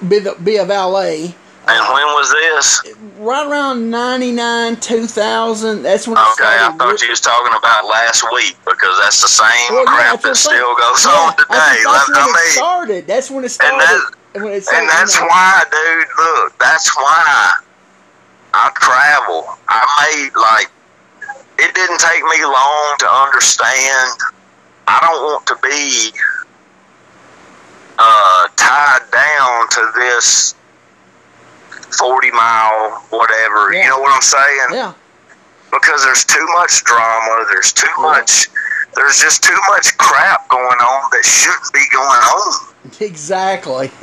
be the, be a valet. And when was this? Right around ninety nine, two thousand. That's when Okay, I thought you was talking about last week because that's the same Well, yeah, crap that's that still goes saying. on today. That's, when it I mean, started. That's when it started. that- when it started, and that's you know. why, dude. Look, that's why I travel. I made like it didn't take me long to understand. I don't want to be uh, tied down to this forty mile whatever. Yeah. You know what I'm saying? Yeah, because there's too much drama. There's too Yeah. much. There's just too much crap going on that shouldn't be going on. exactly.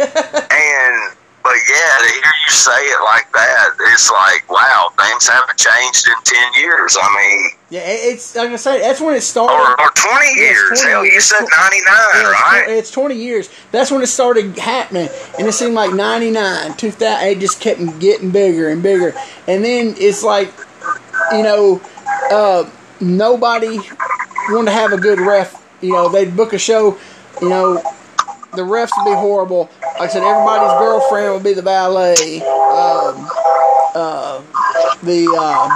And but yeah, to hear you say it like that, it's like wow, things haven't changed in ten years. I mean, yeah, it- it's like I say. That's when it started. or, or twenty Yeah, years. 20 Hell, you said It's tw- Yeah, right? it's 20 years. That's when it started happening. And it seemed like 99, 2000, it just kept getting bigger and bigger. And then it's like, you know, uh, nobody wanted to have a good ref. You know, they'd book a show, you know, the refs would be horrible. Like I said, everybody's girlfriend would be the valet. Um, uh, the um,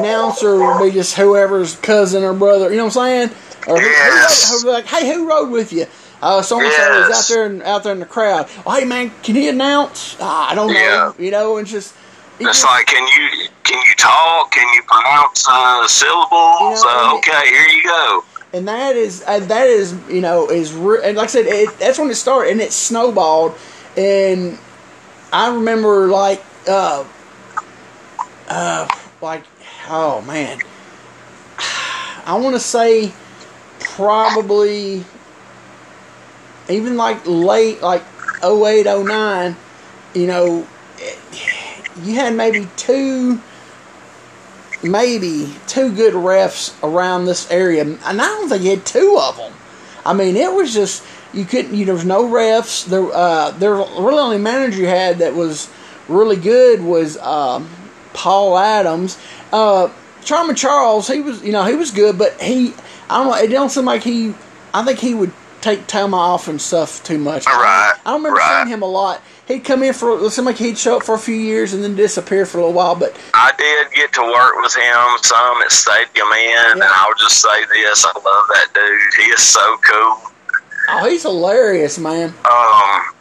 announcer would be just whoever's cousin or brother. You know what I'm saying? Or who- who Yes. rode- who'd like, hey, who rode with you? Uh, so and so was out there and out there in the crowd. Oh, hey man, can he announce? Ah, I don't know. Yeah. You know, it's just. it It's just- like, can you can you talk? Can you pronounce uh, syllables? You know, uh, and- okay, here you go. And that is uh, that is you know is re- and like I said it, that's when it started and it snowballed and I remember like uh uh like oh man. I want to say probably even like late like 08, 09, you know, you had maybe two, maybe two good refs around this area, and I don't think you had two of them. I mean, it was just you couldn't. You, there was no refs. There, uh, there really only manager you had that was really good was um, Paul Adams. Uh, Charmin Charles, he was, you know, he was good, but he, I don't know, it don't seem like he. I think he would take time off and stuff too much. Right. I don't remember right. seeing him a lot. He'd come in for it seemed like he'd show up for a few years and then disappear for a little while. But I did get to work with him some at Stadium Inn, and I'll just say this: I love that dude. He is so cool. oh, he's hilarious, man. Um,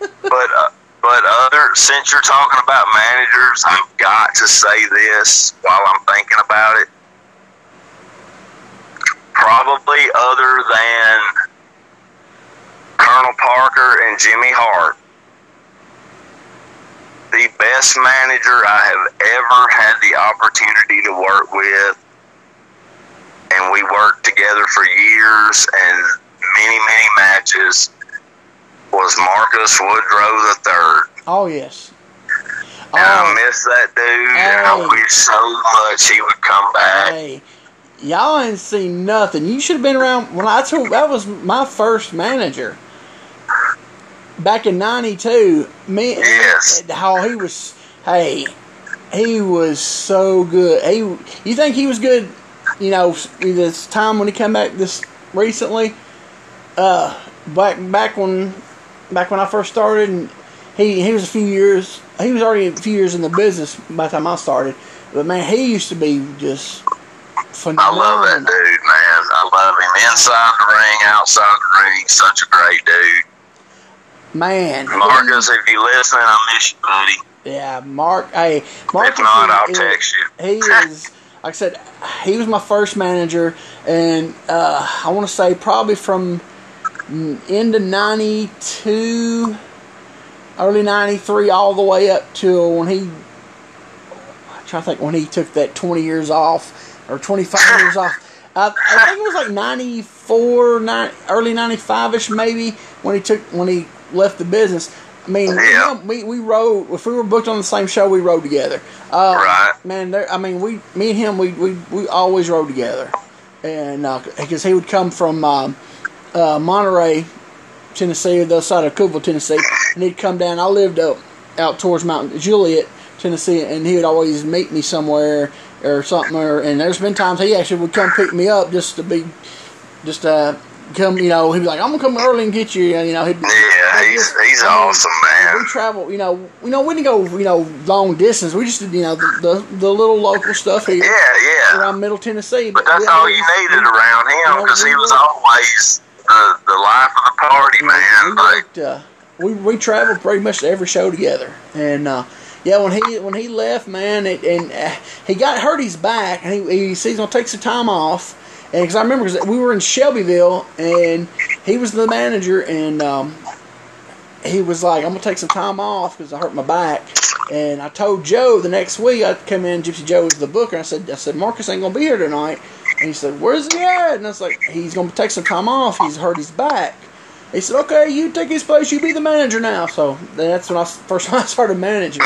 but uh, but other since you're talking about managers, I've got to say this while I'm thinking about it. Probably other than Colonel Parker and Jimmy Hart, the best manager I have ever had the opportunity to work with, and we worked together for years and many many matches was Marcus Woodrow the third. Oh yes. And I Oh, miss that dude, and I Hey. wish so much he would come back. hey, y'all ain't seen nothing. You should have been around when I told. That was my first manager. Back in '92, me. Yes. How he was. Hey, he was so good. He. You think he was good? You know, this time when he came back this recently. Uh, back back when, back when I first started, and he he was a few years. He was already a few years in the business by the time I started. But man, he used to be just I phenomenal. love that dude, man. I love him inside the ring, outside the ring. Such a great dude. Man, Marcus, if you listening, I miss you, buddy. Yeah, Mark. Hey, Mark. If not, I'll is- text you. He is, like I said, he was my first manager, and uh, I want to say probably from mm, end of '92, early '93, all the way up to when he. I'm trying to think when he took that 20 years off or 25 years off. I, I think it was like 94, 90, early 95 ish maybe when he took when he left the business. I mean, Yeah. we, we rode if we were booked on the same show, we rode together. Uh, Right. Man, there. I mean, we, me and him, we we, we always rode together, and because he would come from um, uh, Monterey, Tennessee, or the other side of Cookeville, Tennessee, and he'd come down. I lived up out towards Mount Juliet, Tennessee, and he would always meet me somewhere or something. Or and there's been times he actually would come pick me up just to be, just uh come. You know, he'd be like, "I'm gonna come early and get you." And you know, he'd be, Yeah, he's he's I mean, awesome, man. we travel, you know, you know, we didn't go, you know, long distance. We just did, you know, the, the, the little local stuff here Yeah, yeah. around Middle Tennessee. But that's we all you needed around him know, because he was always the the life of the party, we man. Like, worked, uh, we we traveled pretty much every show together, and uh, yeah, when he when he left, man, it, and uh, he got hurt his back, and he, he says he's gonna take some time off, and because I remember cause we were in Shelbyville, and he was the manager, and um, he was like, I'm gonna take some time off because I hurt my back. And I told Joe the next week I'd come in, Gypsy Joe was the booker. I said, I said Marcus ain't gonna be here tonight. And he said, Where's he at? And I was like, He's gonna take some time off. He's hurt his back. He said, Okay, you take his place. You be the manager now. So that's when I first time I started managing.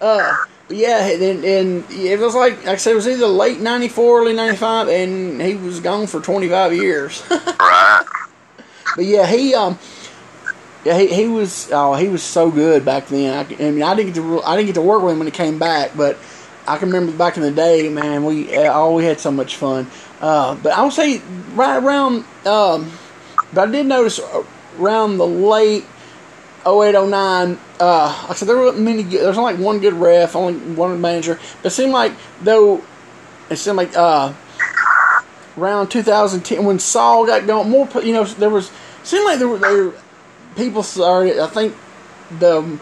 Uh, yeah, and, and it was like, like I said, it was either late '94, early '95, and he was gone for 25 years. right? But yeah, he um, yeah, he, he was oh he was so good back then. I, I mean, I didn't get to I didn't get to work with him when he came back, but I can remember back in the day, man. We uh, oh we had so much fun. Uh, but I would say right around um, but I did notice around the late 08, 09, uh, like I said there wasn't many. Good, there was only like one good ref, only one manager. But it seemed like though it seemed like uh around 2010 when Saul got going. More, you know, there was seemed like there were, there were people started. I think the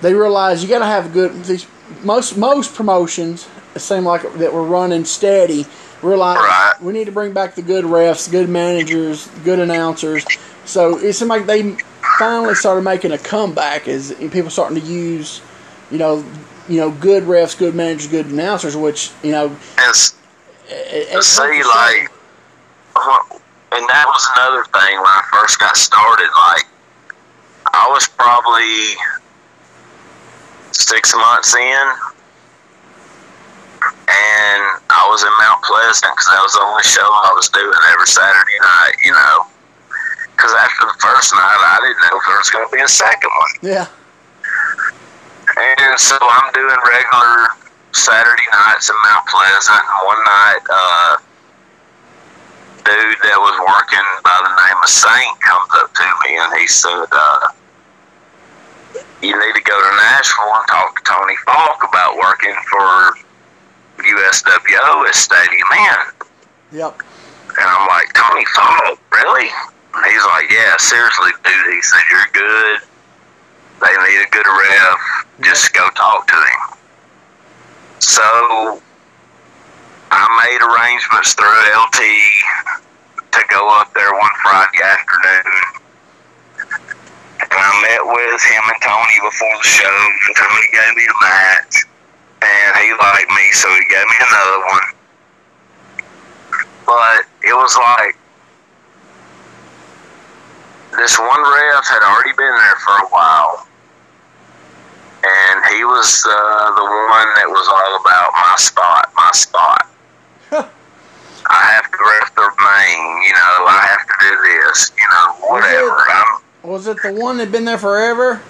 they realized you got to have good. These most most promotions it seemed like that were running steady. Realized Right. we need to bring back the good refs, good managers, good announcers. So it seemed like they finally started making a comeback as people starting to use, you know, you know, good refs, good managers, good announcers. Which you know, And it- see like, and that was another thing when I first got started. Like, I was probably six months in, and I was in Mount Pleasant because that was the only show I was doing every Saturday night. You know, because after the first night, I didn't know if there was going to be a second one. Yeah. And so I'm doing regular Saturday nights in Mount Pleasant. And one night, uh, dude that was working by the name of Saint comes up to me and he said, uh, "You need to go to Nashville and talk to Tony Falk about working for USWO at Stadium Inn." Yep. And I'm like, Tony Falk, really? And he's like, Yeah, seriously, dude. He said, You're good. They need a good ref. Just go talk to him. So I made arrangements through LT to go up there one Friday afternoon. And I met with him and Tony before the show. And Tony gave me a match. And he liked me, so he gave me another one. But it was like this one ref had already been there for a while, and he was uh, the one that was all about my spot, my spot. I have to ref the main, you know. I have to do this, you know, whatever. I'm, Was it the one that been there forever?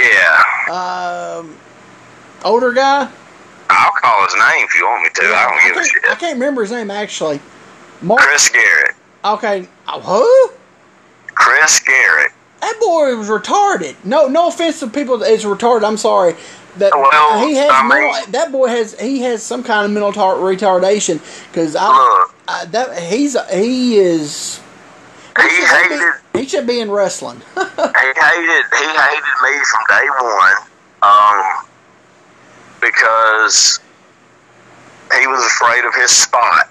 yeah, Um, older guy. I'll call his name if you want me to. I don't give a can't, I can't remember his name actually. Mark. Chris Garrett. Okay. Oh, who? Chris Garrett. That boy was retarded. No, no offense to people that is retarded. I'm sorry. That Well, he has I mental, mean- that boy has he has some kind of mental tar- retardation because I, I that he's he is he should be, hated he should be in wrestling. he hated he hated me from day one um, because he was afraid of his spot.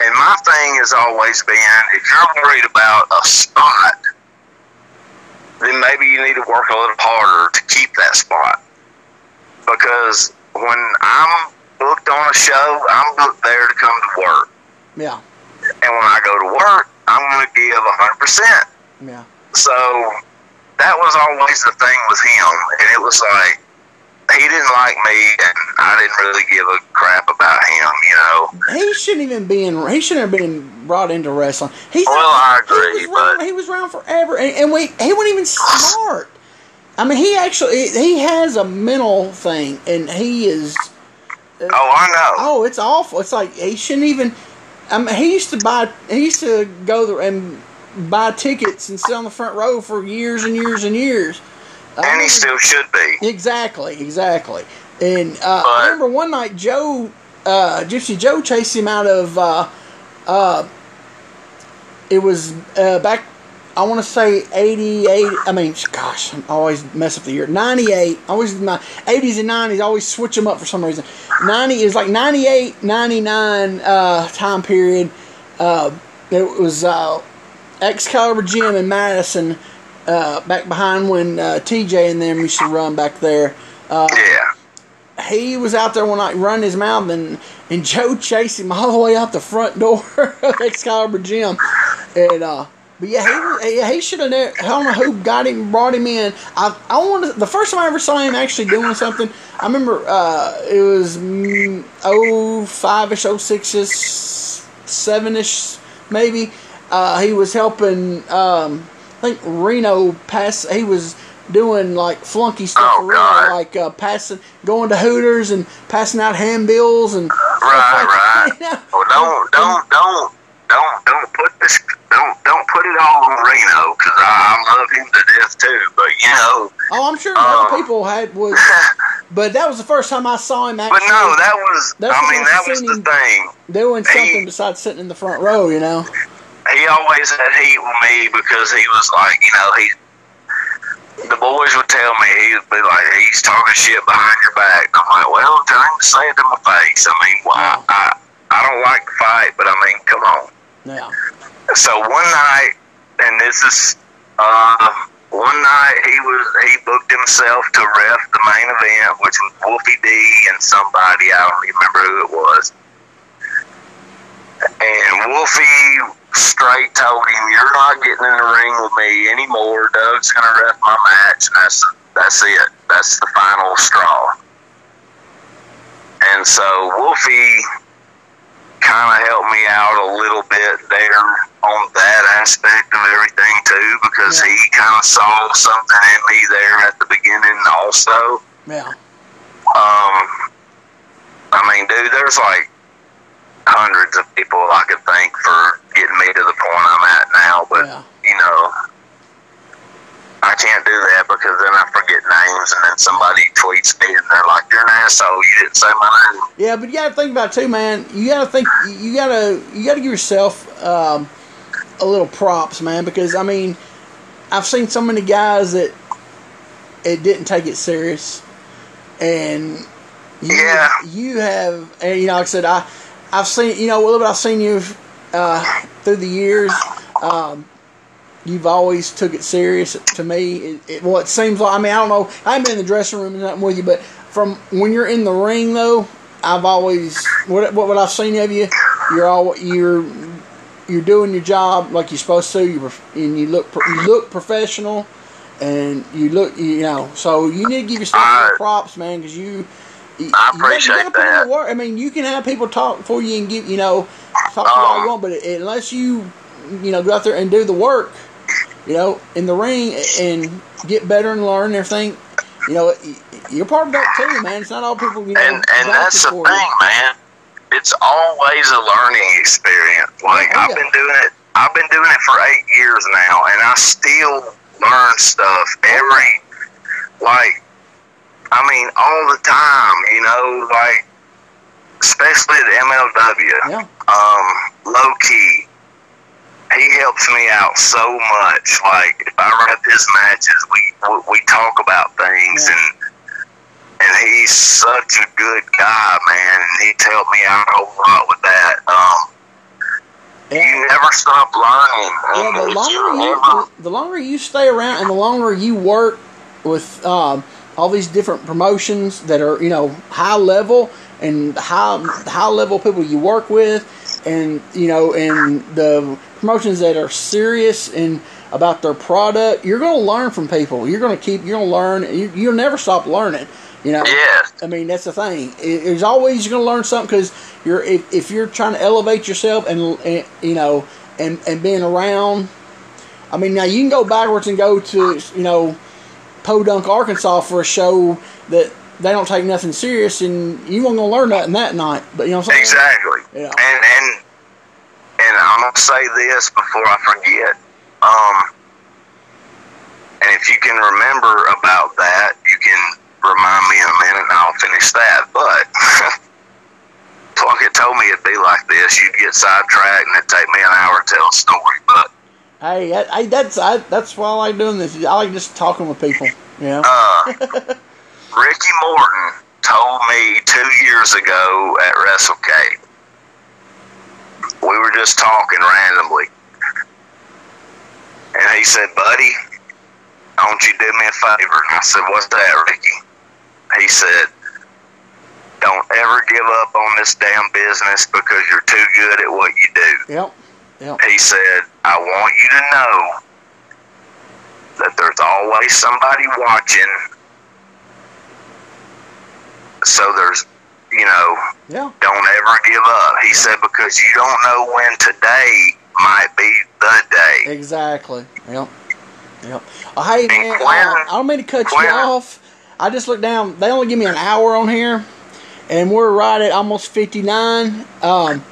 And my thing has always been if you're worried about a spot, then maybe you need to work a little harder to keep that spot. Because when I'm booked on a show, I'm booked there to come to work. yeah, And when I go to work, I'm going to give 100%. yeah. So that was always the thing with him, and it was like he didn't like me, and I didn't really give a crap about him, you know. He shouldn't even be in. He shouldn't have been brought into wrestling. He's Well, I agree, He was, around, but- he was around forever, and, and we he wasn't even smart. I mean, he actually he has a mental thing, and he is. Uh, oh, I know. Oh, it's awful. It's like he shouldn't even. I mean, he used to buy. He used to go there and buy tickets and sit on the front row for years and years and years. I and he still should be. Exactly, exactly. And uh, I remember one night Joe, uh, Gypsy Joe, chased him out of. Uh, uh, it was uh, back. I want to say eighty-eight. I mean, gosh, I always mess up the year. Ninety-eight. Always my eighties and nineties. Always switch them up for some reason. Ninety is like 98, 99 uh, time period. Uh, it was uh, Excalibur Gym in Madison, uh, back behind when uh, TJ and them used to run back there. Uh, Yeah. he was out there one night running his mouth, and and Joe chased him all the way out the front door of Excalibur Gym, and uh, but yeah, he he, he should have. I don't know who got him, brought him in. I I want the first time I ever saw him actually doing something. I remember uh, it was mm, oh five ish, oh six ish, seven ish maybe. Uh, he was helping. Um, I think Reno pass. He was doing like flunky stuff Oh, Reno, like uh, passing, going to Hooters and passing out handbills and Right, like right. that. Well, don't, don't, don't, don't, don't put this, don't, don't put it all on Reno because I, I love him to death too. But you know, Oh, I'm sure other people had was, but that was the first time I saw him Actually, but no, that was, I mean, that was the thing. doing he- something besides sitting in the front row. You know. He always had heat with me because he was like, you know, he. The boys would tell me he'd be like, he's talking shit behind your back. I'm like, well, tell him to say it to my face. I mean, well, I, I, I don't like to fight, but I mean, come on. Yeah. So one night, and this is uh, one night he was he booked himself to ref the main event, which was Wolfie D and somebody I don't remember who it was. And Wolfie straight told him, "You're not getting in the ring with me anymore. Doug's gonna ref my match, and that's that's it. That's the final straw." And so Wolfie kind of helped me out a little bit there on that aspect of everything too, because Yeah. he kind of saw something in me there at the beginning also. Yeah. Um, I mean, dude, there's like hundreds of people I could thank for getting me to the point I'm at now, but Yeah. you know, I can't do that because then I forget names, and then somebody tweets me and they're like, "You're an asshole. You didn't say my name." Yeah, but you gotta think about it too, man. You gotta think. You gotta. You gotta give yourself um, a little props, man. Because I mean, I've seen so many guys that it didn't take it serious, and you, Yeah. you have. And you know, like I said, I I've seen you know a little bit. I've seen you uh, through the years. Um, you've always took it serious to me. It, it, well, it seems like I mean I don't know. I haven't been in the dressing room and nothing with you, but from when you're in the ring though, I've always what what, what I've seen of you, you're all you're you're doing your job like you're supposed to. You and you look you look professional, and you look you know. So you need to give yourself some props, man, because you. I appreciate you gotta put in that. work. I mean, you can have people talk for you and give you know talk to you all you Um, want, but unless you you know go out there and do the work, you know, in the ring and get better and learn everything. You know, you're part of that too, man. It's not all people, you know. And and that's the thing, you. man. It's always a learning experience. Like Oh, I've yeah. been doing it. I've been doing it for eight years now, and I still learn stuff every. Like, I mean, all the time. You know, like especially at MLW. Yeah, um, low key. He helps me out so much. Like if I rep his matches, we we- talk about things, Yeah. and and he's such a good guy, man. And he's helped me out a lot with that. Um, yeah. you never stop lying. Yeah, the longer you you the longer you stay around and the longer you work with um, all these different promotions that are you know high level and high high level people you work with, and you know and the promotions that are serious and about their product, you're going to learn from people. You're going to keep. You're going to learn. You, you'll never stop learning. You know. yes, I mean, that's the thing. It- There's always you're going to learn something because you're if, if you're trying to elevate yourself and, and you know and and being around. I mean, now you can go backwards and go to you know Podunk, Arkansas for a show that they don't take nothing serious, and you going to learn nothing that night. But you know what I'm saying? exactly. Yeah. And and and I'm gonna say this before I forget. Um, and if you can remember about that, you can remind me in a minute, and I'll finish that. But Plunkett told me it'd be like this. You'd get sidetracked, and it'd take me an hour to tell a story. But Hey, I, I, that's I, that's why I like doing this. I like just talking with people. You know? uh, Ricky Morton told me two years ago at WrestleCade. We were just talking randomly. And he said, Buddy, don't you do me a favor. I said, What's that, Ricky? He said, Don't ever give up on this damn business because you're too good at what you do. Yep. Yep. He said, I want you to know that there's always somebody watching. So there's, you know, Yeah. don't ever give up. He said, because you don't know when today might be the day. Exactly. Yep. Yep. Oh, hey And man, Quinn- uh, I don't mean to cut Quinn- you off. I just looked down. They only give me an hour on here, and we're right at almost fifty nine. Um,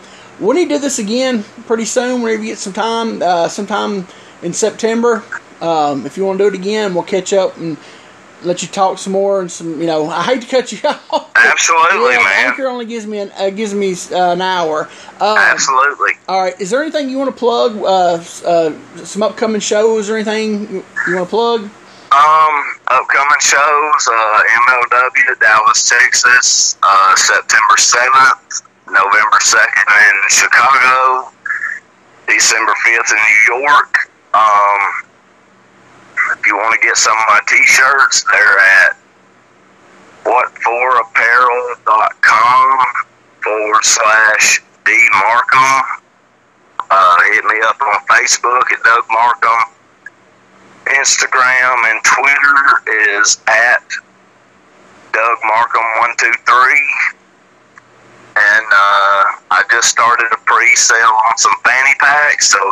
we need to do this again pretty soon. Whenever you get some time, uh, sometime in September. Um, if you want to do it again, we'll catch up and let you talk some more and some. You know, I hate to cut you off. Absolutely, yeah, man. Anchor only gives me an uh, gives me uh, an hour. Um, Absolutely. all right. Is there anything you want to plug? Uh, uh, some upcoming shows or anything you, you want to plug? Um, upcoming shows, uh, MLW, Dallas, Texas, uh, September 7th, November 2nd in Chicago, December 5th in New York. Um, if you want to get some of my t-shirts, they're at whatforapparel.com forward slash D Markham. Uh, hit me up on Facebook at Doug Markham. Instagram and Twitter is at Doug Markham one two three. And uh, I just started a pre-sale on some fanny packs, so